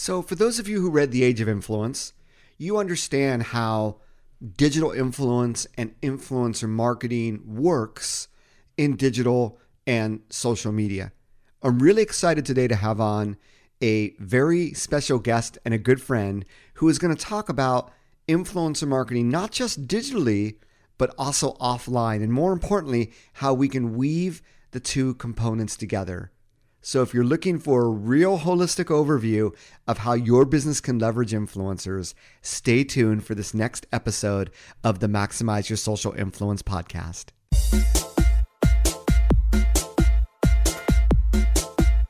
So, for those of you who read The Age of Influence, you understand how digital influence and influencer marketing works in digital and social media. I'm really excited today to have on a very special guest and a good friend who is going to talk about influencer marketing, not just digitally, but also offline. And more importantly, how we can weave the two components together. So, if you're looking for a real holistic overview of how your business can leverage influencers, stay tuned for this next episode of the Maximize Your Social Influence podcast.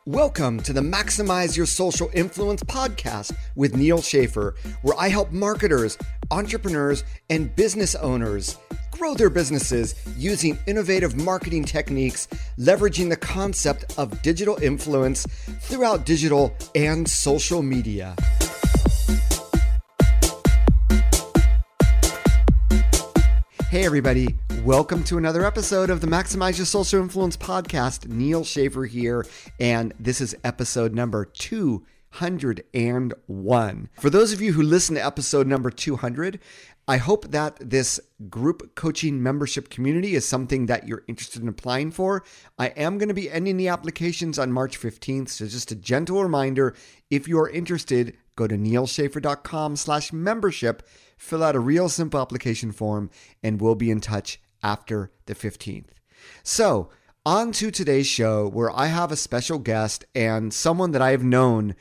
Welcome to the Maximize Your Social Influence podcast with Neal Schaffer, where I help marketers, entrepreneurs, and business owners grow their businesses using innovative marketing techniques, leveraging the concept of digital influence throughout digital and social media. Hey, everybody. Welcome to another episode of the Maximize Your Social Influence podcast. Neal Schaffer here, and this is episode number 201. For those of you who listen to episode number 200, I hope that this group coaching membership community is something that you're interested in applying for. I am going to be ending the applications on March 15th, so just a gentle reminder, if you are interested, go to nealschaffer.com slash membership, fill out a real simple application form, and we'll be in touch after the 15th. So, on to today's show, where I have a special guest and someone that I have known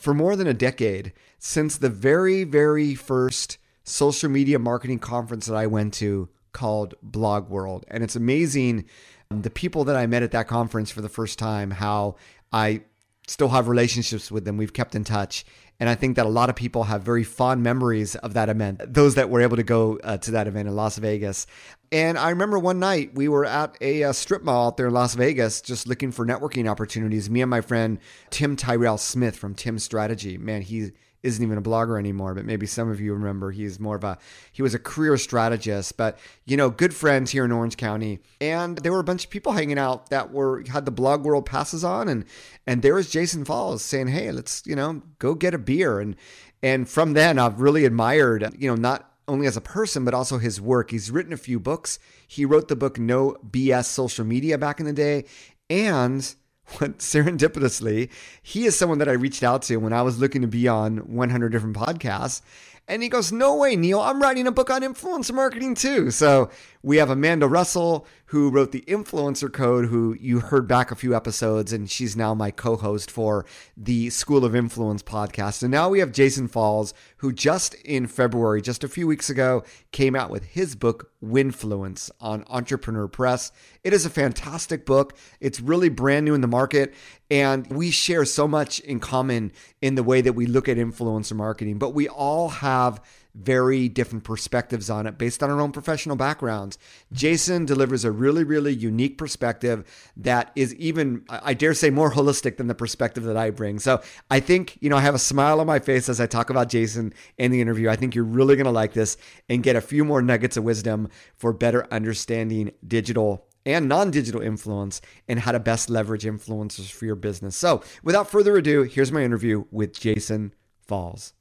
for more than a decade since the very, very first social media marketing conference that I went to called Blog World. And it's amazing um, the people that I met at that conference for the first time, how I still have relationships with them. We've kept in touch. And I think that a lot of people have very fond memories of that event, those that were able to go uh, to that event in Las Vegas. And I remember one night we were at a, a, uh, strip mall out there in Las Vegas just looking for networking opportunities. Me and my friend Tim Tyrell Smith from Tim Strategy. Man, he isn't even a blogger anymore, but maybe some of you remember he's more of a he was a career strategist, but you know, good friends here in Orange County. And there were a bunch of people hanging out that were had the blog world passes on and and there was Jason Falls saying, "Hey, let's, you know, go get a beer." And and from then I've really admired, you know, not only as a person but also his work. He's written a few books. He wrote the book No BS Social Media back in the day and what serendipitously, he is someone that I reached out to when I was looking to be on 100 different podcasts. And he goes, No way, Neal. I'm writing a book on influencer marketing too. So we have Amanda Russell, who wrote the Influencer Code, who you heard back a few episodes, and she's now my co host for the School of Influence podcast. And now we have Jason Falls, who just in February, just a few weeks ago, came out with his book, Winfluence, on Entrepreneur Press. It is a fantastic book. It's really brand new in the market. And we share so much in common in the way that we look at influencer marketing, but we all have very different perspectives on it based on our own professional backgrounds. Jason delivers a really, really unique perspective that is even, I dare say, more holistic than the perspective that I bring. So I think, you know, I have a smile on my face as I talk about Jason in the interview. I think you're really going to like this and get a few more nuggets of wisdom for better understanding digital and non digital influence and how to best leverage influencers for your business. So, without further ado, here's my interview with Jason Falls.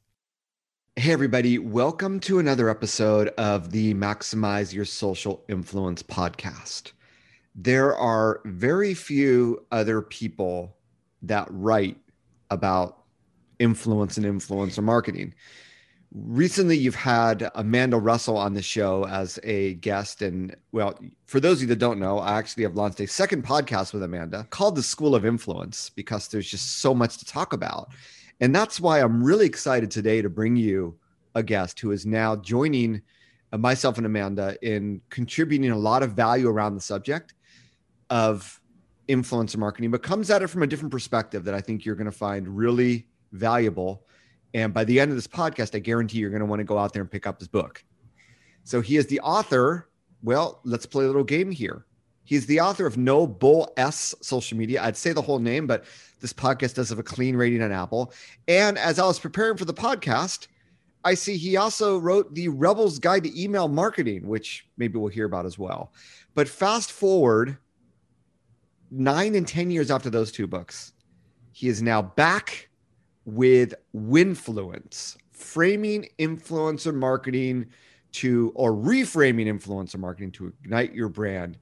Hey, everybody, welcome to another episode of the Maximize Your Social Influence podcast. There are very few other people that write about influence and influencer marketing recently you've had Amanda Russell on the show as a guest. And well, for those of you that don't know, I actually have launched a second podcast with Amanda called The School of Influence because there's just so much to talk about. And that's why I'm really excited today to bring you a guest who is now joining uh, myself and Amanda in contributing a lot of value around the subject of influencer marketing, but comes at it from a different perspective that I think you're going to find really valuable and by the end of this podcast, I guarantee you're going to want to go out there and pick up his book. So he is the author. Well, let's play a little game here. He's the author of No Bull S Social Media. I'd say the whole name, but this podcast does have a clean rating on Apple. And as I was preparing for the podcast, I see he also wrote the Rebel's Guide to Email Marketing, which maybe we'll hear about as well. But fast forward nine and 10 years after those two books, he is now back with Winfluence, framing influencer marketing to or reframing influencer marketing to ignite your brand.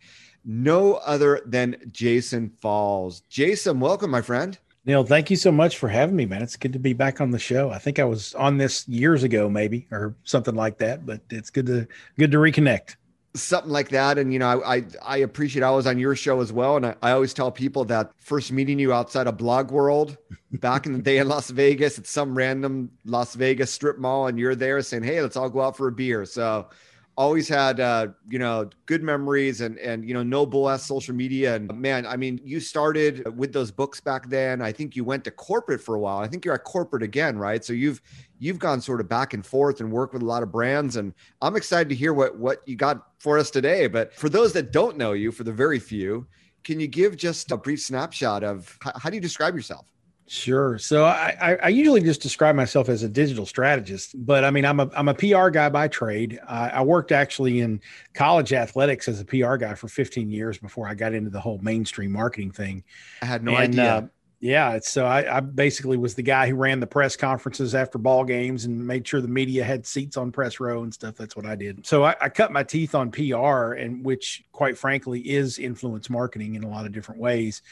No other than Jason Falls. Jason, welcome, my friend. Neal, thank you so much for having me, man. It's good to be back on the show. I think I was on this years ago, maybe, or something like that. But it's good to good to reconnect something like that. And you know, I I, I appreciate I was on your show as well. And I, I, always tell people that first meeting you outside of blog world back in the day in Las Vegas, it's some random Las Vegas strip mall, and you're there saying, Hey, let's all go out for a beer. So always had uh, you know good memories and and you know no bull social media. And man i mean you started with those books back then. I think you went to corporate for a while. I think you're at corporate again right? So you've you've gone sort of back and forth and worked with a lot of brands. And i'm excited to hear what what you got for us today. But for those that don't know you for the very few can you give just a brief snapshot of how, how do you describe yourself Sure. So I, I usually just describe myself as a digital strategist, but I mean I'm a I'm a PR guy by trade. I, I worked actually in college athletics as a PR guy for 15 years before I got into the whole mainstream marketing thing. I had no and, idea. Uh, yeah, so I, I, basically was the guy who ran the press conferences after ball games and made sure the media had seats on press row and stuff. That's what I did. So I, I cut my teeth on PR, and which, quite frankly, is influence marketing in a lot of different ways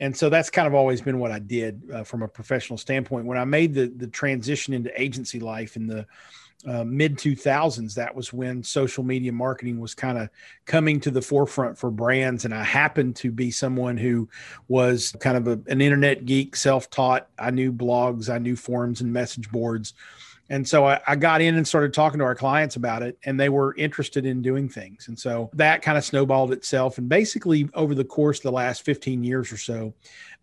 and so that's kind of always been what I did uh, from a professional standpoint. When I made the the transition into agency life in the uh, mid 2000s, that was when social media marketing was kind of coming to the forefront for brands. And I happened to be someone who was kind of a, an internet geek, self taught. I knew blogs, I knew forums and message boards. And so I, I, got in and started talking to our clients about it, and they were interested in doing things. And so that kind of snowballed itself. And basically, over the course of the last 15 years or so,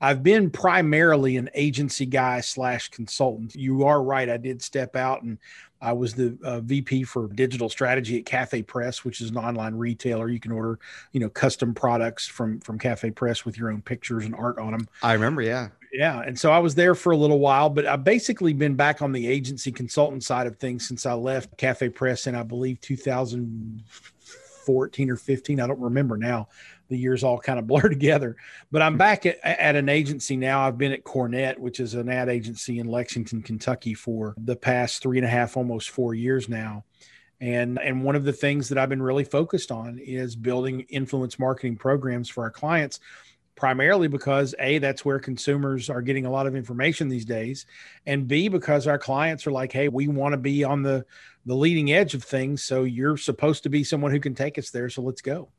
I've been primarily an agency guy slash consultant. You are right. I did step out and I was the uh, VP for digital strategy at Cafe Press, which is an online retailer. You can order, you know, custom products from from Cafe Press with your own pictures and art on them. I remember, yeah. Yeah. And so I was there for a little while, but I've basically been back on the agency consultant side of things since I left Cafe Press in, I believe, 2014 or 15. I don't remember now. The years all kind of blur together. But I'm back at, at an agency now. I've been at Cornett, which is an ad agency in Lexington, Kentucky, for the past three and a half, almost four years now. And, and one of the things that I've been really focused on is building influence marketing programs for our clients primarily because a that's where consumers are getting a lot of information these days and b because our clients are like hey we want to be on the the leading edge of things so you're supposed to be someone who can take us there so let's go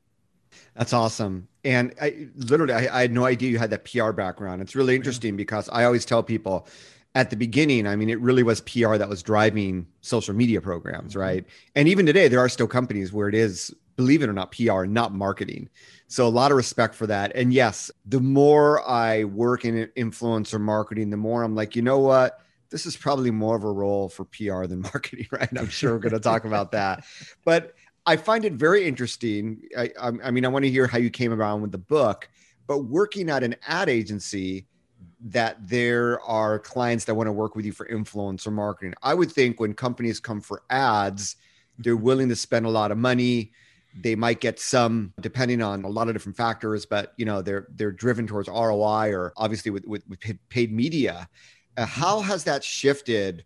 that's awesome and i literally i, I had no idea you had that pr background it's really interesting because i always tell people at the beginning, I mean, it really was PR that was driving social media programs, mm-hmm. right? And even today, there are still companies where it is, believe it or not, PR, not marketing. So a lot of respect for that. And yes, the more I work in influencer marketing, the more I'm like, you know what? This is probably more of a role for PR than marketing, right? I'm sure we're going to talk about that. But I find it very interesting. I, I mean, I want to hear how you came around with the book, but working at an ad agency that there are clients that want to work with you for influencer marketing. I would think when companies come for ads, they're willing to spend a lot of money they might get some depending on a lot of different factors but you know they're they're driven towards roi or obviously with with, with paid media. Uh, how has that shifted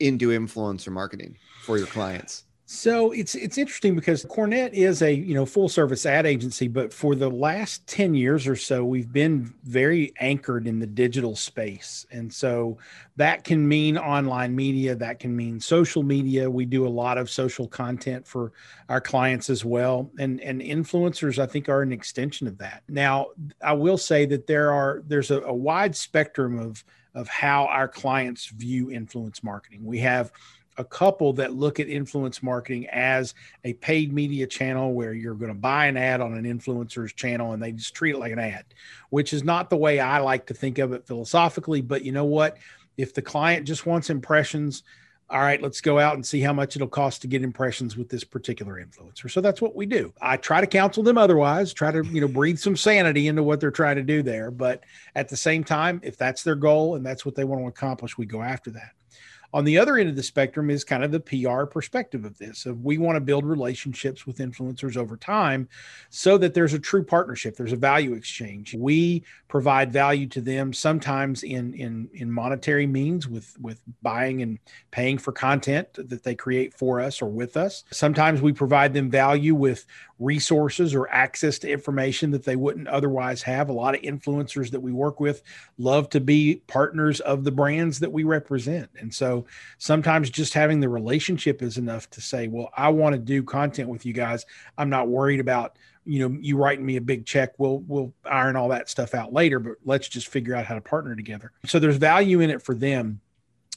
into influencer marketing for your clients so it's it's interesting because Cornett is a you know full service ad agency, but for the last ten years or so, we've been very anchored in the digital space, and so that can mean online media, that can mean social media. We do a lot of social content for our clients as well, and and influencers I think are an extension of that. Now I will say that there are there's a, a wide spectrum of of how our clients view influence marketing. We have a couple that look at influence marketing as a paid media channel where you're going to buy an ad on an influencer's channel and they just treat it like an ad, which is not the way I like to think of it philosophically. But you know what? If the client just wants impressions, all right, let's go out and see how much it'll cost to get impressions with this particular influencer. So that's what we do. I try to counsel them otherwise, try to, you know, breathe some sanity into what they're trying to do there. But at the same time, if that's their goal and that's what they want to accomplish, we go after that. On the other end of the spectrum is kind of the PR perspective of this. Of we want to build relationships with influencers over time so that there's a true partnership, there's a value exchange. We provide value to them sometimes in in in monetary means with with buying and paying for content that they create for us or with us. Sometimes we provide them value with resources or access to information that they wouldn't otherwise have. A lot of influencers that we work with love to be partners of the brands that we represent. And so sometimes just having the relationship is enough to say, well, I want to do content with you guys. I'm not worried about you know you writing me a big check we'll we'll iron all that stuff out later but let's just figure out how to partner together so there's value in it for them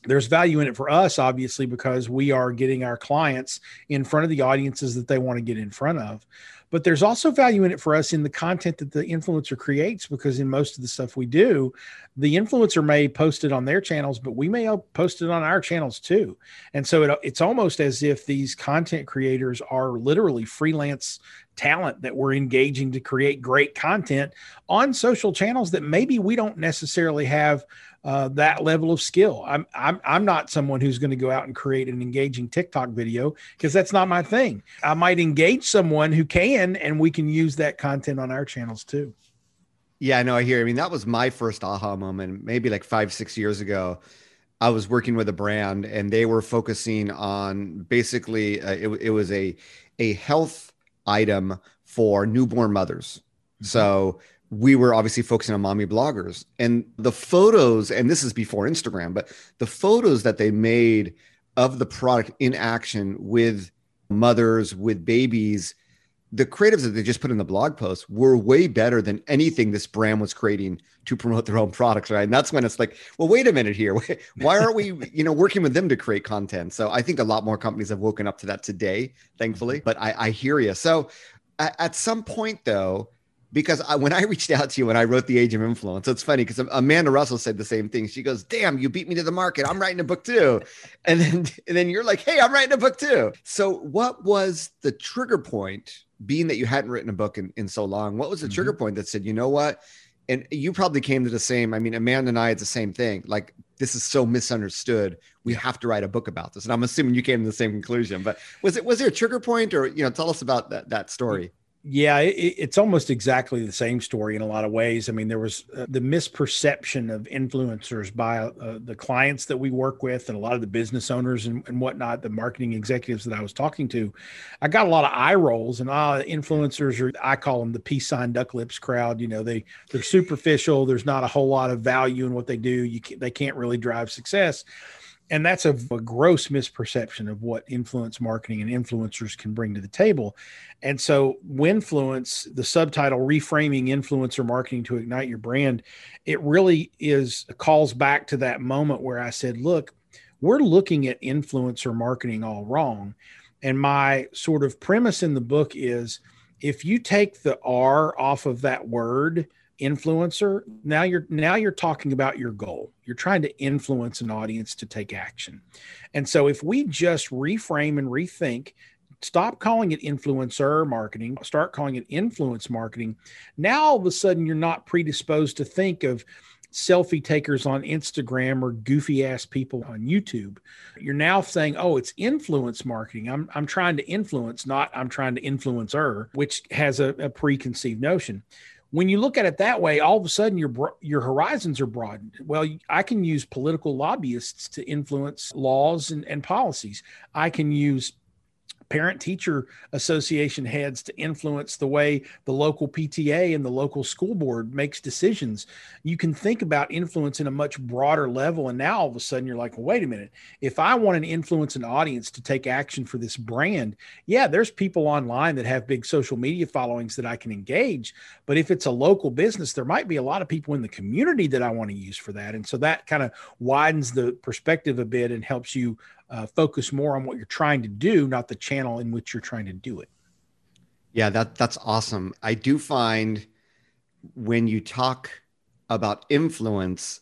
there's value in it for us obviously because we are getting our clients in front of the audiences that they want to get in front of. But there's also value in it for us in the content that the influencer creates because in most of the stuff we do the influencer may post it on their channels but we may post it on our channels too. And so it, it's almost as if these content creators are literally freelance talent that we're engaging to create great content on social channels that maybe we don't necessarily have uh, that level of skill. I'm, I'm, I'm not someone who's going to go out and create an engaging TikTok video because that's not my thing. I might engage someone who can, and we can use that content on our channels too. Yeah, I know. I hear. I mean, that was my first aha moment, maybe like five, six years ago. I was working with a brand, and they were focusing on basically uh, it, it was a a health item for newborn mothers. Mm-hmm. So we were obviously focusing on mommy bloggers. And the photos and this is before instagram but the photos that they made of the product in action with mothers with babies the creatives that they just put in the blog post were way better than anything this brand was creating to promote their own products right? And that's when it's like well wait a minute here. Why aren't we you know working with them to create content? So i think a lot more companies have woken up to that today thankfully but i, I hear you so at, at some point though because I, when I reached out to you when I wrote The Age of Influence, it's funny because Amanda Russell said the same thing. She goes, "Damn, you beat me to the market. I'm writing a book too," and then and then you're like, "Hey, I'm writing a book too." So, what was the trigger point? Being that you hadn't written a book in, in so long, what was the mm-hmm. trigger point that said, "You know what?" And you probably came to the same. I mean, Amanda and I had the same thing. Like, this is so misunderstood. We have to write a book about this. And I'm assuming you came to the same conclusion. But was it was there a trigger point, or you know, tell us about that that story? Yeah, it, it's almost exactly the same story in a lot of ways. I mean, there was uh, the misperception of influencers by uh, the clients that we work with and a lot of the business owners and, and, whatnot, the marketing executives that I was talking to. I got a lot of eye rolls and uh, influencers are, I call them the peace sign duck lips crowd. You know, they, they're superficial. There's not a whole lot of value in what they do. You can't, they can't really drive success and that's a, a, gross misperception of what influence marketing and influencers can bring to the table. And so, Winfluence, the subtitle "Reframing Influencer Marketing to Ignite Your Brand," it really is calls back to that moment where I said, "Look, we're looking at influencer marketing all wrong." And my sort of premise in the book is, if you take the R off of that word influencer now you're now you're talking about your goal you're trying to influence an audience to take action and so if we just reframe and rethink stop calling it influencer marketing start calling it influence marketing now all of a sudden you're not predisposed to think of selfie takers on Instagram or goofy ass people on YouTube. You're now saying, oh, it's influence marketing. I'm, I'm trying to influence, not I'm trying to influence her, which has a, a preconceived notion when you look at it that way, all of a sudden your your horizons are broadened. Well, I can use political lobbyists to influence laws and, and policies. I can use parent teacher association heads to influence the way the local PTA and the local school board makes decisions. You can think about influence in a much broader level. And now all of a sudden you're like, well, wait a minute. If I want to influence an audience to take action for this brand, yeah, there's people online that have big social media followings that I can engage. But if it's a local business, there might be a lot of people in the community that I want to use for that. And so that kind of widens the perspective a bit and helps you uh, focus more on what you're trying to do, not the channel in which you're trying to do it. Yeah, that that's awesome. I do find when you talk about influence,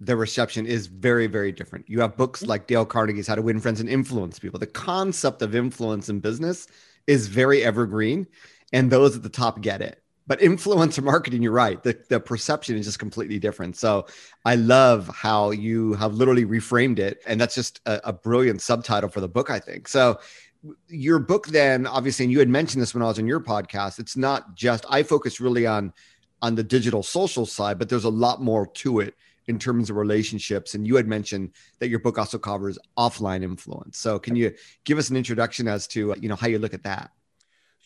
the reception is very, very different. You have books like Dale Carnegie's How to Win Friends and Influence People. The concept of influence in business is very evergreen, and those at the top get it. But influencer marketing, you're right. The, the perception is just completely different. So I love how you have literally reframed it. And that's just a, a brilliant subtitle for the book, I think. So your book then, obviously, and you had mentioned this when I was on your podcast, it's not just, I focus really on on the digital social side, but there's a lot more to it in terms of relationships. And you had mentioned that your book also covers offline influence. So can you give us an introduction as to, you know, how you look at that?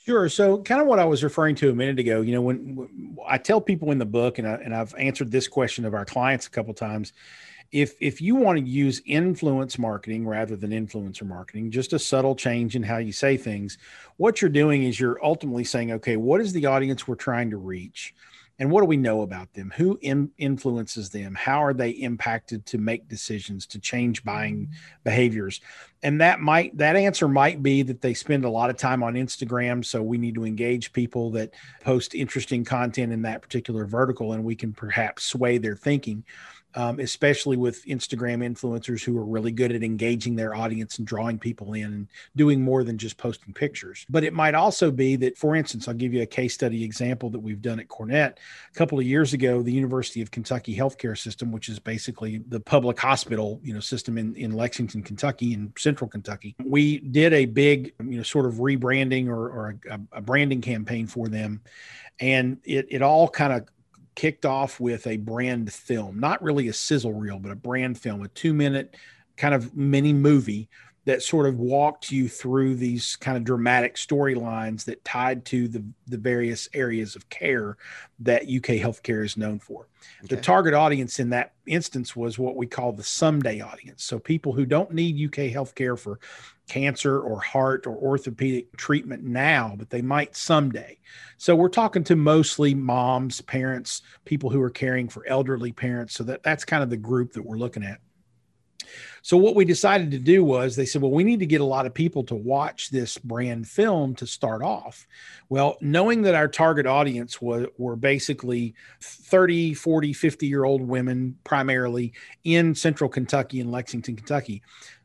Sure. So, kind of what I was referring to a minute ago, you know, when, when I tell people in the book, and, I, and I've answered this question of our clients a couple times, if if you want to use influence marketing rather than influencer marketing, just a subtle change in how you say things, what you're doing is you're ultimately saying, okay, what is the audience we're trying to reach? And what do we know about them? Who in, influences them? How are they impacted to make decisions to change buying mm-hmm. behaviors? And that might that answer might be that they spend a lot of time on instagram so we need to engage people that post interesting content in that particular vertical and we can perhaps sway their thinking um, especially with Instagram influencers who are really good at engaging their audience and drawing people in and doing more than just posting pictures. But it might also be that, for instance, I'll give you a case study example that we've done at Cornett. A couple of years ago, the University of Kentucky healthcare system, which is basically the public hospital, you know, system in, in Lexington, Kentucky, in central Kentucky, we did a big, you know, sort of rebranding or, or a, a branding campaign for them. And it, it all kind of kicked off with a brand film, not really a sizzle reel, but a brand film, a two minute kind of mini movie that sort of walked you through these kind of dramatic storylines that tied to the, the various areas of care that UK healthcare is known for. Okay. The target audience in that instance was what we call the someday audience. So people who don't need UK healthcare for cancer or heart or orthopedic treatment now, but they might someday. So we're talking to mostly moms, parents, people who are caring for elderly parents. So that, that's kind of the group that we're looking at. So what we decided to do was they said, well, we need to get a lot of people to watch this brand film to start off. Well, knowing that our target audience was were basically 30, 40, 50 year old women primarily in central Kentucky and Lexington, Kentucky,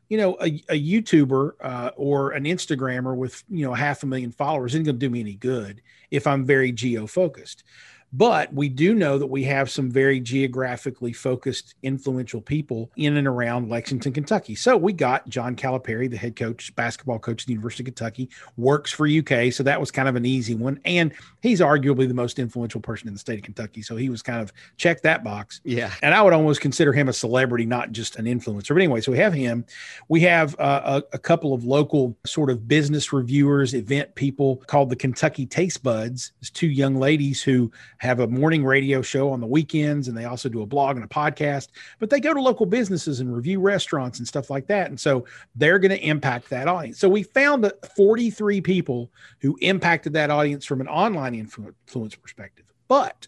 you know, a, a YouTuber uh, or an Instagrammer with, you know, half a million followers isn't going to do me any good if I'm very geo focused. But we do know that we have some very geographically focused, influential people in and around Lexington, Kentucky. So we got John Calipari, the head coach, basketball coach at the University of Kentucky, works for UK. So that was kind of an easy one. And he's arguably the most influential person in the state of Kentucky. So he was kind of check that box. Yeah. And I would almost consider him a celebrity, not just an influencer. But anyway, so we have him. We have uh, a, a couple of local sort of business reviewers, event people called the Kentucky Taste Buds. It's two young ladies who have a morning radio show on the weekends and they also do a blog and a podcast but they go to local businesses and review restaurants and stuff like that. And so they're going to impact that audience. So we found 43 people who impacted that audience from an online influence perspective but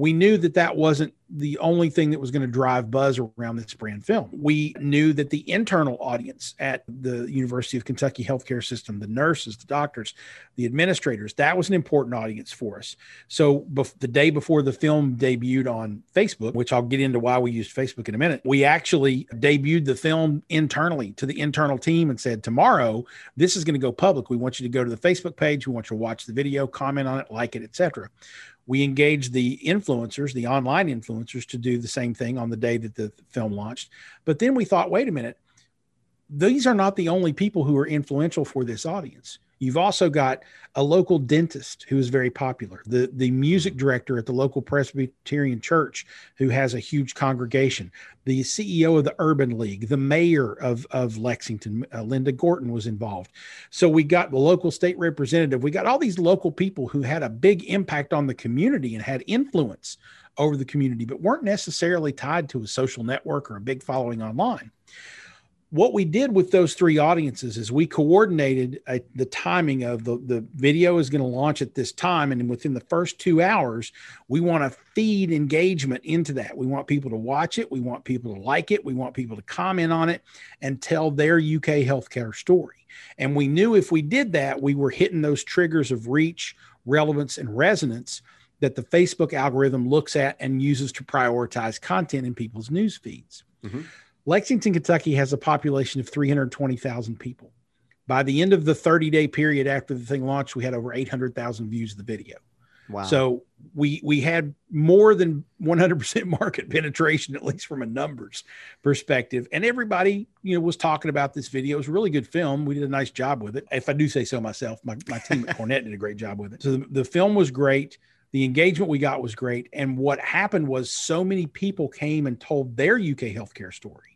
we knew that that wasn't the only thing that was going to drive buzz around this brand film. We knew that the internal audience at the University of Kentucky healthcare system, the nurses, the doctors, the administrators, that was an important audience for us. So bef- the day before the film debuted on Facebook, which I'll get into why we used Facebook in a minute, we actually debuted the film internally to the internal team and said, tomorrow, this is going to go public. We want you to go to the Facebook page. We want you to watch the video, comment on it, like it, etc we engaged the influencers, the online influencers, to do the same thing on the day that the film launched. But then we thought, wait a minute, these are not the only people who are influential for this audience. You've also got a local dentist who is very popular, the, the music director at the local Presbyterian church who has a huge congregation, the CEO of the Urban League, the mayor of, of Lexington, uh, Linda Gorton was involved. So we got the local state representative. We got all these local people who had a big impact on the community and had influence over the community, but weren't necessarily tied to a social network or a big following online what we did with those three audiences is we coordinated a, the timing of the, the video is going to launch at this time and within the first two hours we want to feed engagement into that. We want people to watch it we want people to like it we want people to comment on it and tell their uk healthcare story. And we knew if we did that we were hitting those triggers of reach relevance and resonance that the facebook algorithm looks at and uses to prioritize content in people's news feeds mm-hmm. Lexington, Kentucky has a population of 320,000 people. By the end of the 30 day period after the thing launched, we had over 800,000 views of the video. Wow. So we we had more than 100% market penetration at least from a numbers perspective and everybody you know was talking about this video it was a really good film we did a nice job with it if i do say so myself my, my team at Cornett did a great job with it so the, the film was great the engagement we got was great. And what happened was so many people came and told their uk healthcare story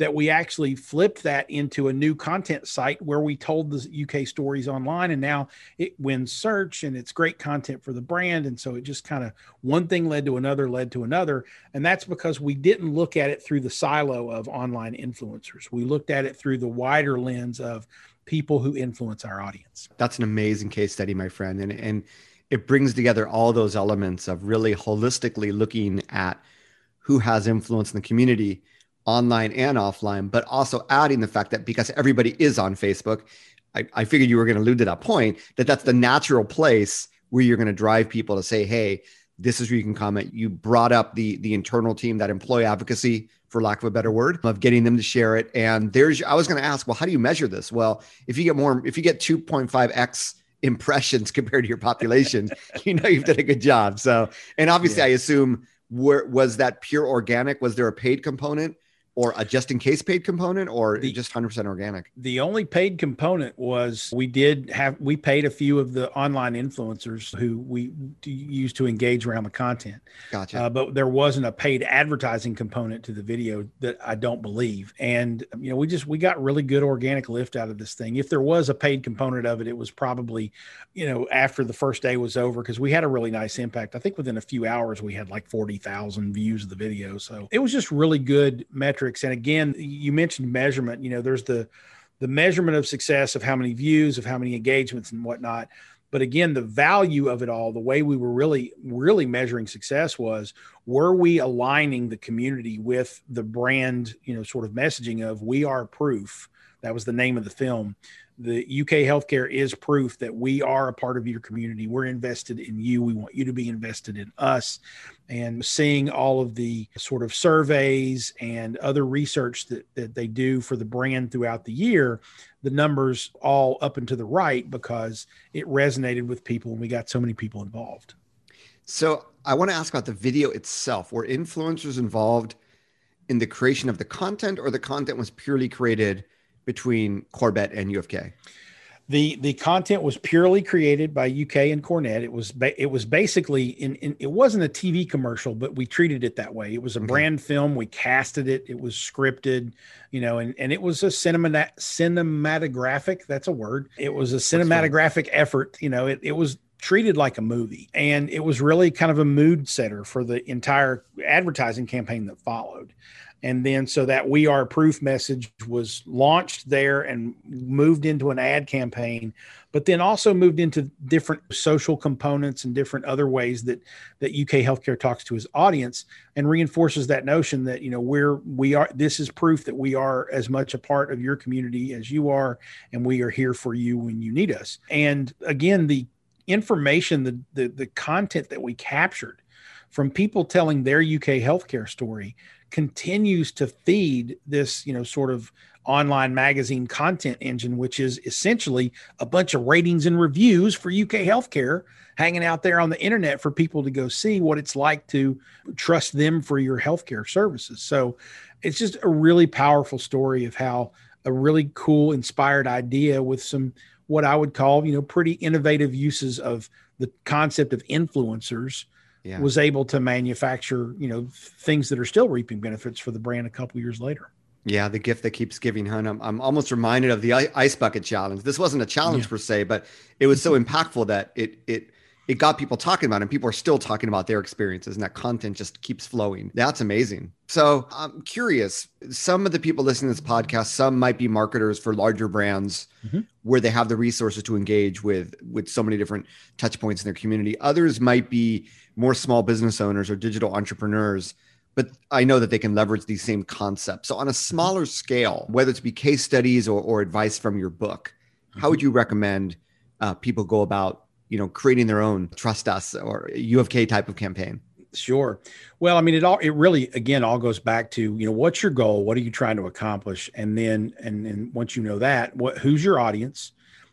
that we actually flipped that into a new content site where we told the UK stories online. And now it wins search and it's great content for the brand. And so it just kind of one thing led to another led to another. And that's because we didn't look at it through the silo of online influencers. We looked at it through the wider lens of people who influence our audience. That's an amazing case study my friend. And and it brings together all those elements of really holistically looking at who has influence in the community online and offline, but also adding the fact that because everybody is on Facebook, I, I figured you were going to allude to that point that that's the natural place where you're going to drive people to say, hey, this is where you can comment. You brought up the the internal team, that employee advocacy, for lack of a better word, of getting them to share it. And there's, I was going to ask, well, how do you measure this? Well, if you get more, if you get 2.5x impressions compared to your population, you know you've done a good job. So, and obviously, yeah. I assume where was that pure organic? Was there a paid component? Or a just in case paid component or the, just 100% organic? The only paid component was we did have, we paid a few of the online influencers who we used to engage around the content. Gotcha. Uh, but there wasn't a paid advertising component to the video that I don't believe. And, you know, we just, we got really good organic lift out of this thing. If there was a paid component of it, it was probably, you know, after the first day was over because we had a really nice impact. I think within a few hours, we had like 40,000 views of the video. So it was just really good metrics metrics. And again, you mentioned measurement. You know, there's the the measurement of success of how many views, of how many engagements, and whatnot. But again, the value of it all, the way we were really, really measuring success was were we aligning the community with the brand, you know, sort of messaging of we are proof. That was the name of the film the UK healthcare is proof that we are a part of your community. We're invested in you. We want you to be invested in us. And seeing all of the sort of surveys and other research that, that they do for the brand throughout the year, the numbers all up and to the right because it resonated with people and we got so many people involved. So I want to ask about the video itself. Were influencers involved in the creation of the content or the content was purely created – between Cornett and U of K? The the content was purely created by UK and Cornett. It was ba- it was basically in, in, it wasn't a TV commercial, but we treated it that way. It was a brand film. We casted it. It was scripted, you know, and and it was a cinema cinematographic. That's a word. It was a cinematographic effort. You know, it it was treated like a movie, and it was really kind of a mood setter for the entire advertising campaign that followed. And then so that we are proof message was launched there and moved into an ad campaign, but then also moved into different social components and different other ways that that UK healthcare talks to his audience and reinforces that notion that you know we're we are this is proof that we are as much a part of your community as you are and we are here for you when you need us. And again, the information the the, the content that we captured from people telling their UK healthcare story continues to feed this, you know, sort of online magazine content engine, which is essentially a bunch of ratings and reviews for UK healthcare hanging out there on the internet for people to go see what it's like to trust them for your healthcare services. So it's just a really powerful story of how a really cool, inspired idea with some what I would call, you know, pretty innovative uses of the concept of influencers yeah. was able to manufacture, you know, things that are still reaping benefits for the brand a couple years later. Yeah, the gift that keeps giving, hun. I'm, I'm almost reminded of the ice bucket challenge. This wasn't a challenge yeah. per se, but it was so impactful that it it it got people talking about it and people are still talking about their experiences and that content just keeps flowing. That's amazing. So I'm curious, some of the people listening to this podcast, some might be marketers for larger brands mm-hmm. where they have the resources to engage with with so many different touch points in their community. Others might be more small business owners or digital entrepreneurs but I know that they can leverage these same concepts. So on a smaller scale, whether it's be case studies or, or advice from your book, how would mm-hmm. you recommend uh, people go about you know creating their own trust us or U of K type of campaign? Sure. Well i mean it all it really again all goes back to you know what's your goal? What are you trying to accomplish? And then and and once you know that what who's your audience?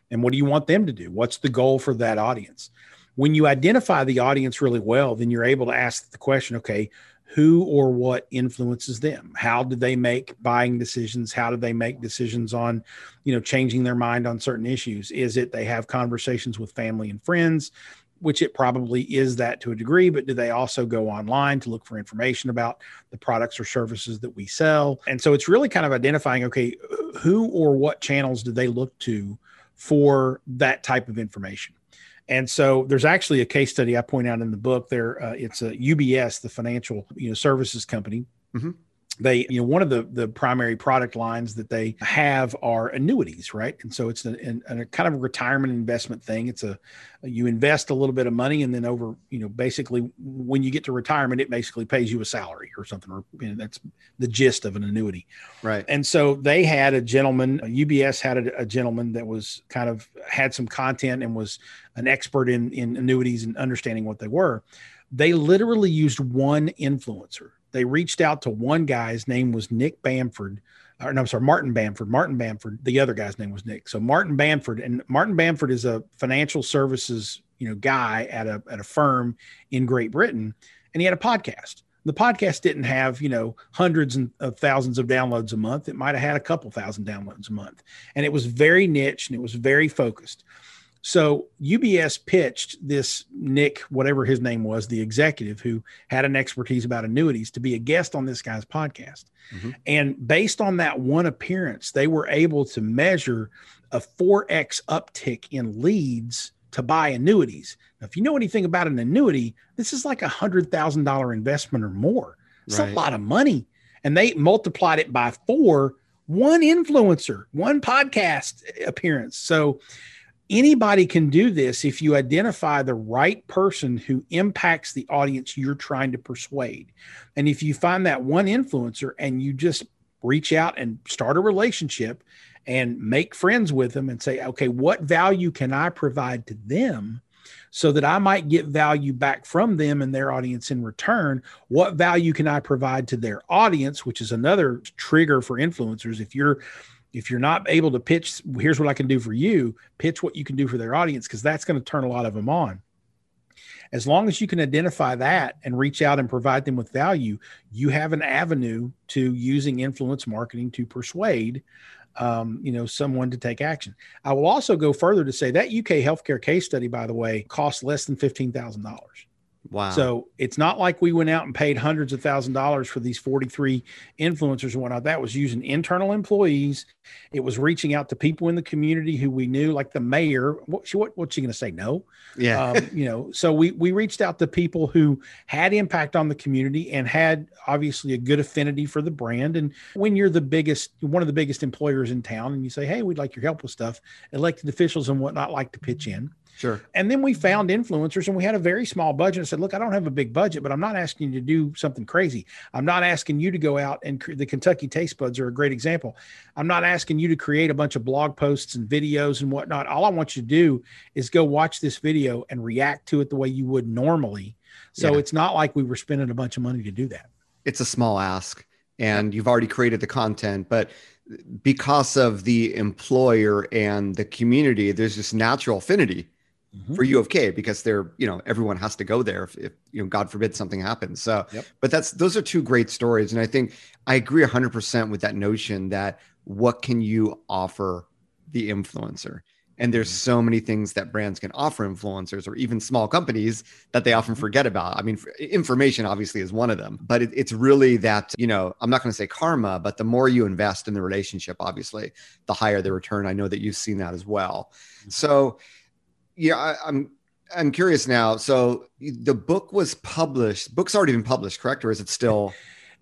And what do you want them to do? What's the goal for that audience when you identify the audience really well, then you're able to ask the question, okay, who or what influences them? How do they make buying decisions? How do they make decisions on you know changing their mind on certain issues? Is it they have conversations with family and friends which it probably is that to a degree but do they also go online to look for information about the products or services that we sell? And so it's really kind of identifying okay who or what channels do they look to for that type of information and so there's actually a case study I point out in the book. There, uh, it's a UBS, the financial you know services company. Mm-hmm they you know one of the the primary product lines that they have are annuities right? And so it's a, kind of a retirement investment thing. It's a you invest a little bit of money and then over you know basically when you get to retirement it basically pays you a salary or something or you know, that's the gist of an annuity. Right. And so they had a gentleman ubs had a, a gentleman that was kind of had some content and was an expert in in annuities and understanding what they were. They literally used one influencer they reached out to one guy. His name was Nick Bamford. Or no, I'm sorry, Martin Bamford. Martin Bamford. The other guy's name was Nick. So Martin Bamford, and Martin Bamford is a financial services, you know, guy at a at a firm in Great Britain, and he had a podcast. The podcast didn't have, you know, hundreds of thousands of downloads a month. It might have had a couple thousand downloads a month, and it was very niche and it was very focused. So UBS pitched this Nick, whatever his name was, the executive who had an expertise about annuities, to be a guest on this guy's podcast. Mm-hmm. And based on that one appearance, they were able to measure a 4x uptick in leads to buy annuities. Now, if you know anything about an annuity, this is like a hundred thousand dollar investment or more. It's right. a lot of money. And they multiplied it by four, one influencer, one podcast appearance. So anybody can do this if you identify the right person who impacts the audience you're trying to persuade. And if you find that one influencer and you just reach out and start a relationship and make friends with them and say, okay, what value can I provide to them? So that I might get value back from them and their audience in return. What value can I provide to their audience, which is another trigger for influencers? If you're if you're not able to pitch, here's what I can do for you, pitch what you can do for their audience, because that's going to turn a lot of them on. As long as you can identify that and reach out and provide them with value, you have an avenue to using influence marketing to persuade um, you know, someone to take action. I will also go further to say that UK healthcare case study, by the way, costs less than fifteen thousand dollars. Wow. So it's not like we went out and paid hundreds of thousand dollars for these 43 influencers and whatnot. That was using internal employees. It was reaching out to people in the community who we knew, like the mayor. What, she, what what's she going to say? No. Yeah. Um, you know, so we we reached out to people who had impact on the community and had obviously a good affinity for the brand. And when you're the biggest, one of the biggest employers in town, and you say, "Hey, we'd like your help with stuff," elected officials and whatnot like to pitch in. Sure. And then we found influencers and we had a very small budget and said, look, I don't have a big budget, but I'm not asking you to do something crazy. I'm not asking you to go out and cre- the Kentucky Taste Buds are a great example. I'm not asking you to create a bunch of blog posts and videos and whatnot. All I want you to do is go watch this video and react to it the way you would normally. So yeah. it's not like we were spending a bunch of money to do that. It's a small ask and you've already created the content, but because of the employer and the community, there's this natural affinity mm-hmm. for U of K because they're, you know, everyone has to go there if, if you know, God forbid something happens. So, yep. but that's, those are two great stories. And I think I agree 100% with that notion that what can you offer the influencer? And there's mm-hmm. so many things that brands can offer influencers or even small companies that they often mm-hmm. forget about. I mean, information obviously is one of them, but it, it's really that, you know, I'm not going to say karma, but the more you invest in the relationship, obviously, the higher the return. I know that you've seen that as well. Mm-hmm. So, yeah, I, I'm I'm curious now. So the book was published. Book's already been published, correct? Or is it still?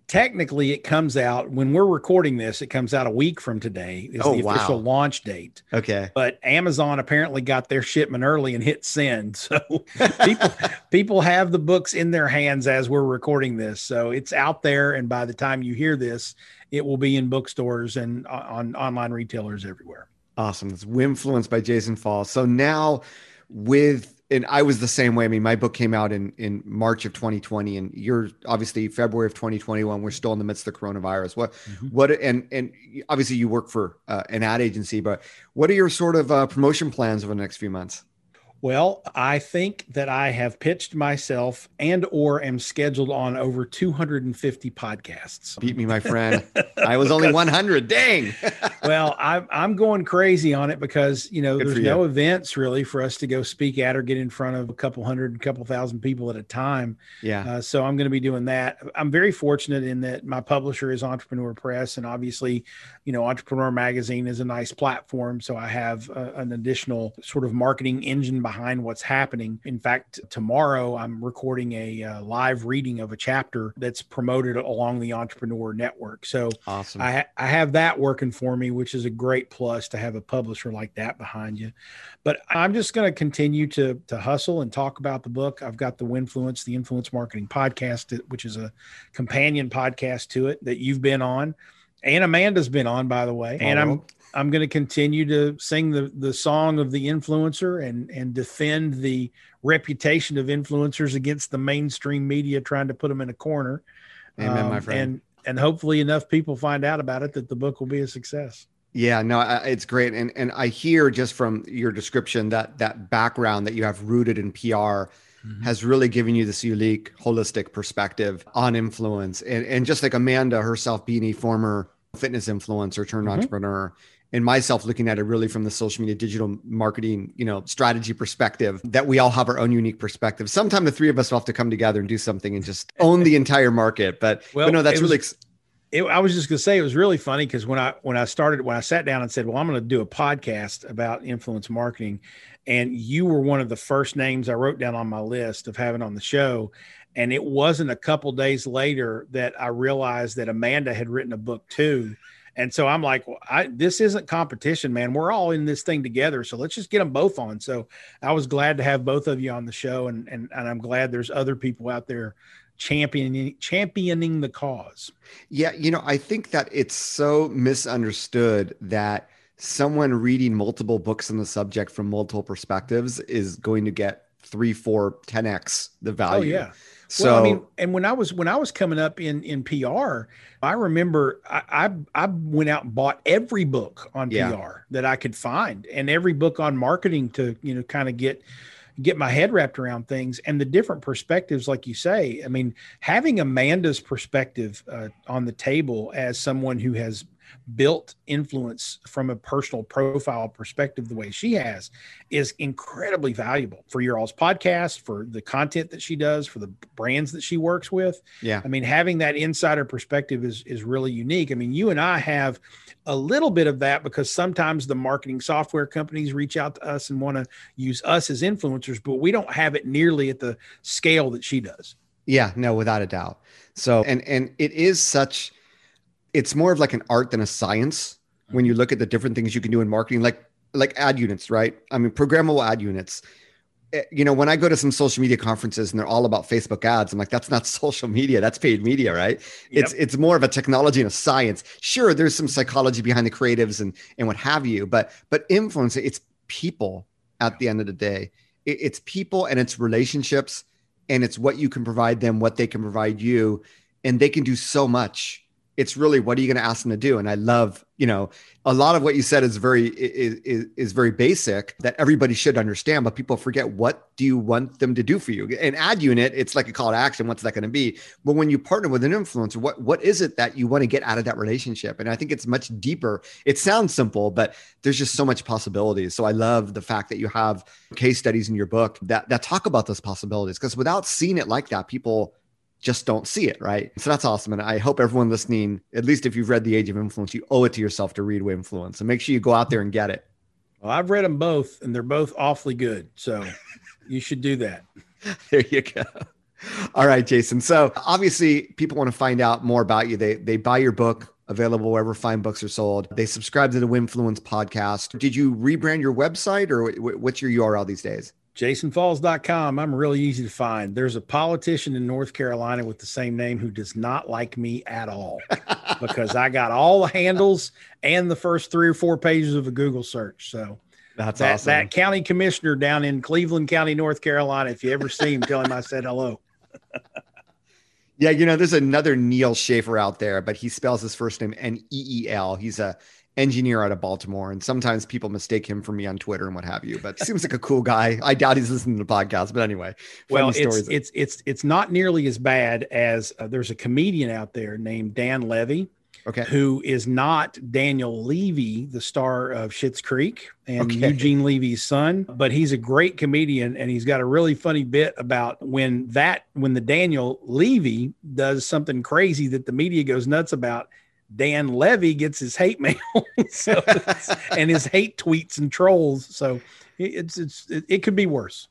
Technically, it comes out when we're recording this. It comes out a week from today. Is oh, the official wow. launch date. Okay. But Amazon apparently got their shipment early and hit send. So people people have the books in their hands as we're recording this. So it's out there, and by the time you hear this, it will be in bookstores and on online retailers everywhere. Awesome. It's influenced by Jason Falls. So now with and I was the same way. I mean, my book came out in in March of 2020, and you're obviously February of 2021. We're still in the midst of the coronavirus. What, mm-hmm. what, and and obviously you work for uh, an ad agency, but what are your sort of uh, promotion plans over the next few months? Well, I think that I have pitched myself and or am scheduled on over 250 podcasts. Beat me, my friend. I was only 100. Dang. well, I'm I'm going crazy on it because you know Good there's no events really for us to go speak at or get in front of a couple hundred, a couple thousand people at a time. Yeah. Uh, so I'm going to be doing that. I'm very fortunate in that my publisher is Entrepreneur Press, and obviously, you know, Entrepreneur Magazine is a nice platform. So I have uh, an additional sort of marketing engine behind behind what's happening. In fact, tomorrow I'm recording a uh, live reading of a chapter that's promoted along the Entrepreneur Network. So awesome. I, ha- I have that working for me, which is a great plus to have a publisher like that behind you. But I'm just going to continue to to hustle and talk about the book. I've got the Winfluence, the Influence Marketing Podcast, which is a companion podcast to it that you've been on and Amanda's been on, by the way. And I'm I'm going to continue to sing the the song of the influencer and and defend the reputation of influencers against the mainstream media trying to put them in a corner. Amen, um, my friend. And and hopefully enough people find out about it that the book will be a success. Yeah, no, it's great, and and I hear just from your description that that background that you have rooted in PR mm-hmm. has really given you this unique, holistic perspective on influence, and and just like Amanda herself being a former fitness influencer turned mm-hmm. entrepreneur and myself looking at it really from the social media digital marketing you know strategy perspective that we all have our own unique perspective sometime the three of us will have to come together and do something and just own the entire market but well but no that's really was, it, I was just going to say it was really funny because when I when I started when I sat down and said, "Well, I'm going to do a podcast about influence marketing," and you were one of the first names I wrote down on my list of having on the show, and it wasn't a couple days later that I realized that Amanda had written a book too. And so I'm like, well, I, this isn't competition, man. We're all in this thing together. So let's just get them both on. So I was glad to have both of you on the show. And, and, and I'm glad there's other people out there championing, championing the cause. Yeah. You know, I think that it's so misunderstood that someone reading multiple books on the subject from multiple perspectives is going to get three, four, 10X the oh, value. Oh, yeah. So well, I mean, and when I was when I was coming up in in PR, I remember I I, I went out and bought every book on yeah. PR that I could find, and every book on marketing to you know kind of get get my head wrapped around things and the different perspectives like you say i mean having amanda's perspective uh, on the table as someone who has built influence from a personal profile perspective the way she has is incredibly valuable for your all's podcast for the content that she does for the brands that she works with. Yeah. I mean having that insider perspective is is really unique. I mean you and i have a little bit of that because sometimes the marketing software companies reach out to us and want to use us as influencers but we don't have it nearly at the scale that she does. Yeah no without a doubt. So and and it is such it's more of like an art than a science when you look at the different things you can do in marketing, like like ad units, right? I mean, programmable ad units. Eh, you know, when I go to some social media conferences and they're all about Facebook ads, I'm like, that's not social media, that's paid media, right? Yep. It's it's more of a technology and a science. Sure, there's some psychology behind the creatives and and what have you, but but influence, it's people at the end of the day. It, it's people and it's relationships and it's what you can provide them, what they can provide you, and they can do so much it's really what are you going to ask them to do? And i love you know a lot of what you said is very is, is very basic that everybody should understand but people forget what do you want them to do for you. An ad unit it's like a call to action what's that going to be? But when you partner with an influencer what what is it that you want to get out of that relationship? And i think it's much deeper. It sounds simple but there's just so much possibilities so i love the fact that you have case studies in your book that that talk about those possibilities because without seeing it like that people just don't see it, right? So that's awesome. And I hope everyone listening, at least if you've read The Age of Influence, you owe it to yourself to read Winfluence. And make sure you go out there and get it. Well, I've read them both and they're both awfully good. So you should do that. there you go. All right, Jason. So obviously people want to find out more about you. They they buy your book available wherever fine books are sold. They subscribe to the Winfluence podcast. Did you rebrand your website or what's your URL these days? jasonfalls.com. I'm really easy to find. There's a politician in North Carolina with the same name who does not like me at all because I got all the handles and the first three or four pages of a Google search. So that's that, awesome. That county commissioner down in Cleveland County, North Carolina, if you ever see him, tell him I said hello. yeah, you know, there's another Neil Schaffer out there, but he spells his first name N E E L. He's a engineer out of Baltimore, and sometimes people mistake him for me on Twitter and what have you. But seems like a cool guy. I doubt he's listening to the podcast, but anyway. Well, it's stories. it's it's it's not nearly as bad as uh, there's a comedian out there named Dan Levy. Okay. Who is not Daniel Levy, the star of Schitt's Creek and okay. Eugene Levy's son, but he's a great comedian and he's got a really funny bit about when that when the Daniel Levy does something crazy that the media goes nuts about Dan Levy gets his hate mail so and his hate tweets and trolls. So it's it's it, it, could be worse.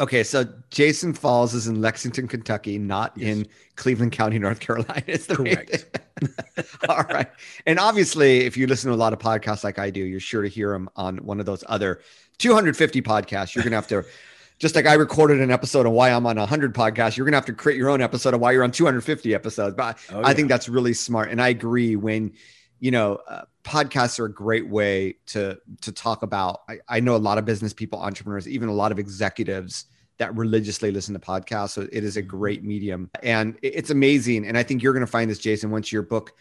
Okay, so Jason Falls is in Lexington, Kentucky, not yes. in Cleveland County, North Carolina. Is the correct? All right, and obviously, if you listen to a lot of podcasts like I do, you're sure to hear him on one of those other 250 podcasts. You're gonna have to just like I recorded an episode of why I'm on 100 podcasts, you're going to have to create your own episode of why you're on 250 episodes. But oh, yeah. I think that's really smart. And I agree when, you know, uh, podcasts are a great way to to talk about. I, I know a lot of business people, entrepreneurs, even a lot of executives that religiously listen to podcasts. So it is a great medium and it's amazing. And I think you're going to find this, Jason, once your book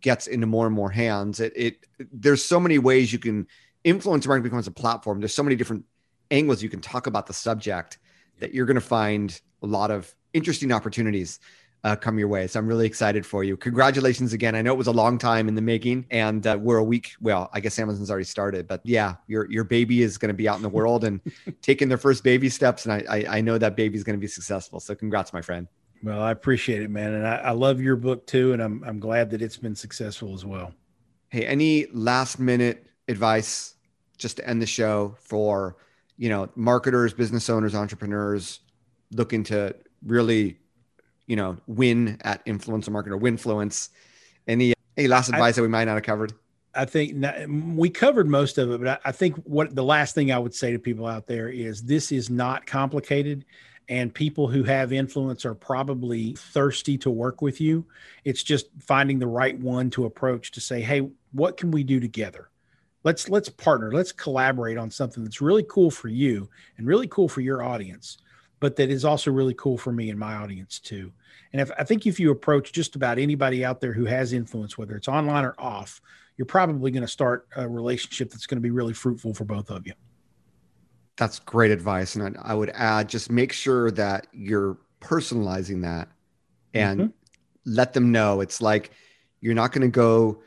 gets into more and more hands. It, it there's so many ways you can influence marketing becomes a platform. There's so many different angles you can talk about the subject that you're going to find a lot of interesting opportunities uh, come your way. So I'm really excited for you. Congratulations again. I know it was a long time in the making, and uh, we're a week. Well, I guess Amazon's already started, but yeah, your your baby is going to be out in the world and taking their first baby steps, and I I, I know that baby's going to be successful. So congrats, my friend. Well, I appreciate it, man, and I, I love your book too, and I'm I'm glad that it's been successful as well. Hey, any last minute advice just to end the show for you know, marketers, business owners, entrepreneurs looking to really, you know, win at influencer marketing or influence. Any any last advice I, that we might not have covered? I think we covered most of it, but I think what the last thing I would say to people out there is this is not complicated and people who have influence are probably thirsty to work with you. It's just finding the right one to approach to say, "Hey, what can we do together?" Let's let's partner let's collaborate on something that's really cool for you and really cool for your audience but that is also really cool for me and my audience too. And if i think if you approach just about anybody out there who has influence whether it's online or off you're probably going to start a relationship that's going to be really fruitful for both of you. That's great advice and i would add just make sure that you're personalizing that and mm-hmm. let them know. It's like you're not going to go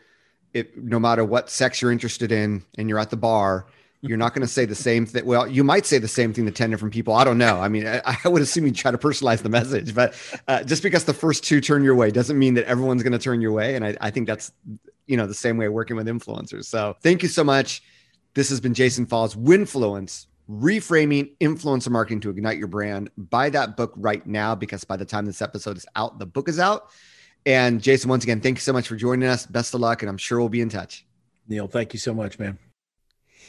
it, no matter what sex you're interested in and you're at the bar, you're not going to say the same thing. Well, you might say the same thing to 10 different people. I don't know. I mean, I, I would assume you try to personalize the message, but uh, just because the first two turn your way doesn't mean that everyone's going to turn your way. And I, I think that's, you know, the same way working with influencers. So thank you so much. This has been Jason Falls, Winfluence, reframing influencer marketing to ignite your brand. Buy that book right now because by the time this episode is out, the book is out. And Jason, once again, thank you so much for joining us. Best of luck, and I'm sure we'll be in touch. Neal, thank you so much, man.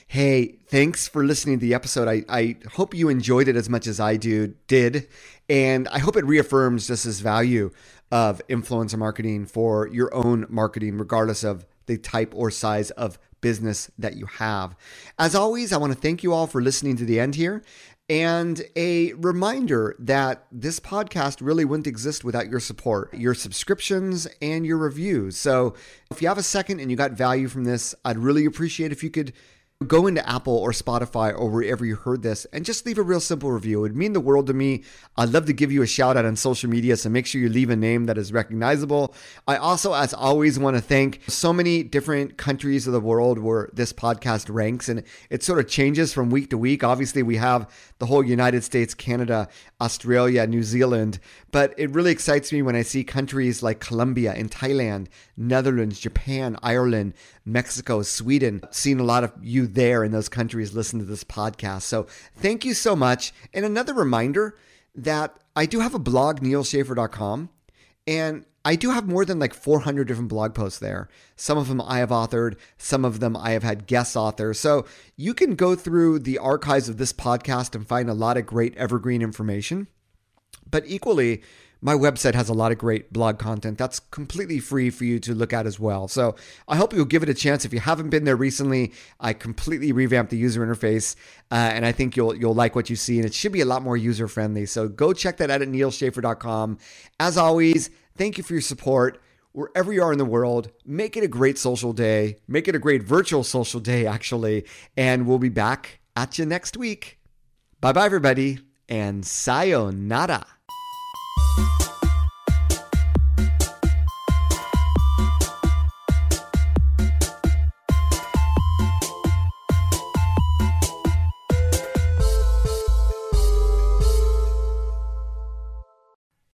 Hey, thanks for listening to the episode. I, I hope you enjoyed it as much as I do did. And I hope it reaffirms just this value of influencer marketing for your own marketing, regardless of the type or size of business that you have. As always, I want to thank you all for listening to the end here. And a reminder that this podcast really wouldn't exist without your support, your subscriptions, and your reviews. So if you have a second and you got value from this, I'd really appreciate if you could go into Apple or Spotify or wherever you heard this and just leave a real simple review. It would mean the world to me. I'd love to give you a shout out on social media, so make sure you leave a name that is recognizable. I also, as always, want to thank so many different countries of the world where this podcast ranks, and it sort of changes from week to week. Obviously, we have the whole United States, Canada, Australia, New Zealand, but it really excites me when I see countries like Colombia and Thailand, Netherlands, Japan, Ireland, Mexico, Sweden, seeing a lot of you there in those countries listen to this podcast. So thank you so much. And another reminder that I do have a blog, nealschaffer.com, and I do have more than like 400 different blog posts there. Some of them I have authored, some of them I have had guest authors. So you can go through the archives of this podcast and find a lot of great evergreen information. But equally, my website has a lot of great blog content that's completely free for you to look at as well. So I hope you'll give it a chance. If you haven't been there recently, I completely revamped the user interface, uh, and I think you'll you'll like what you see, and it should be a lot more user friendly. So go check that out at nealschaffer.com. As always, thank you for your support. wherever you are in the world. Make it a great social day. Make it a great virtual social day, actually. And we'll be back at you next week. Bye bye, everybody, and sayonara.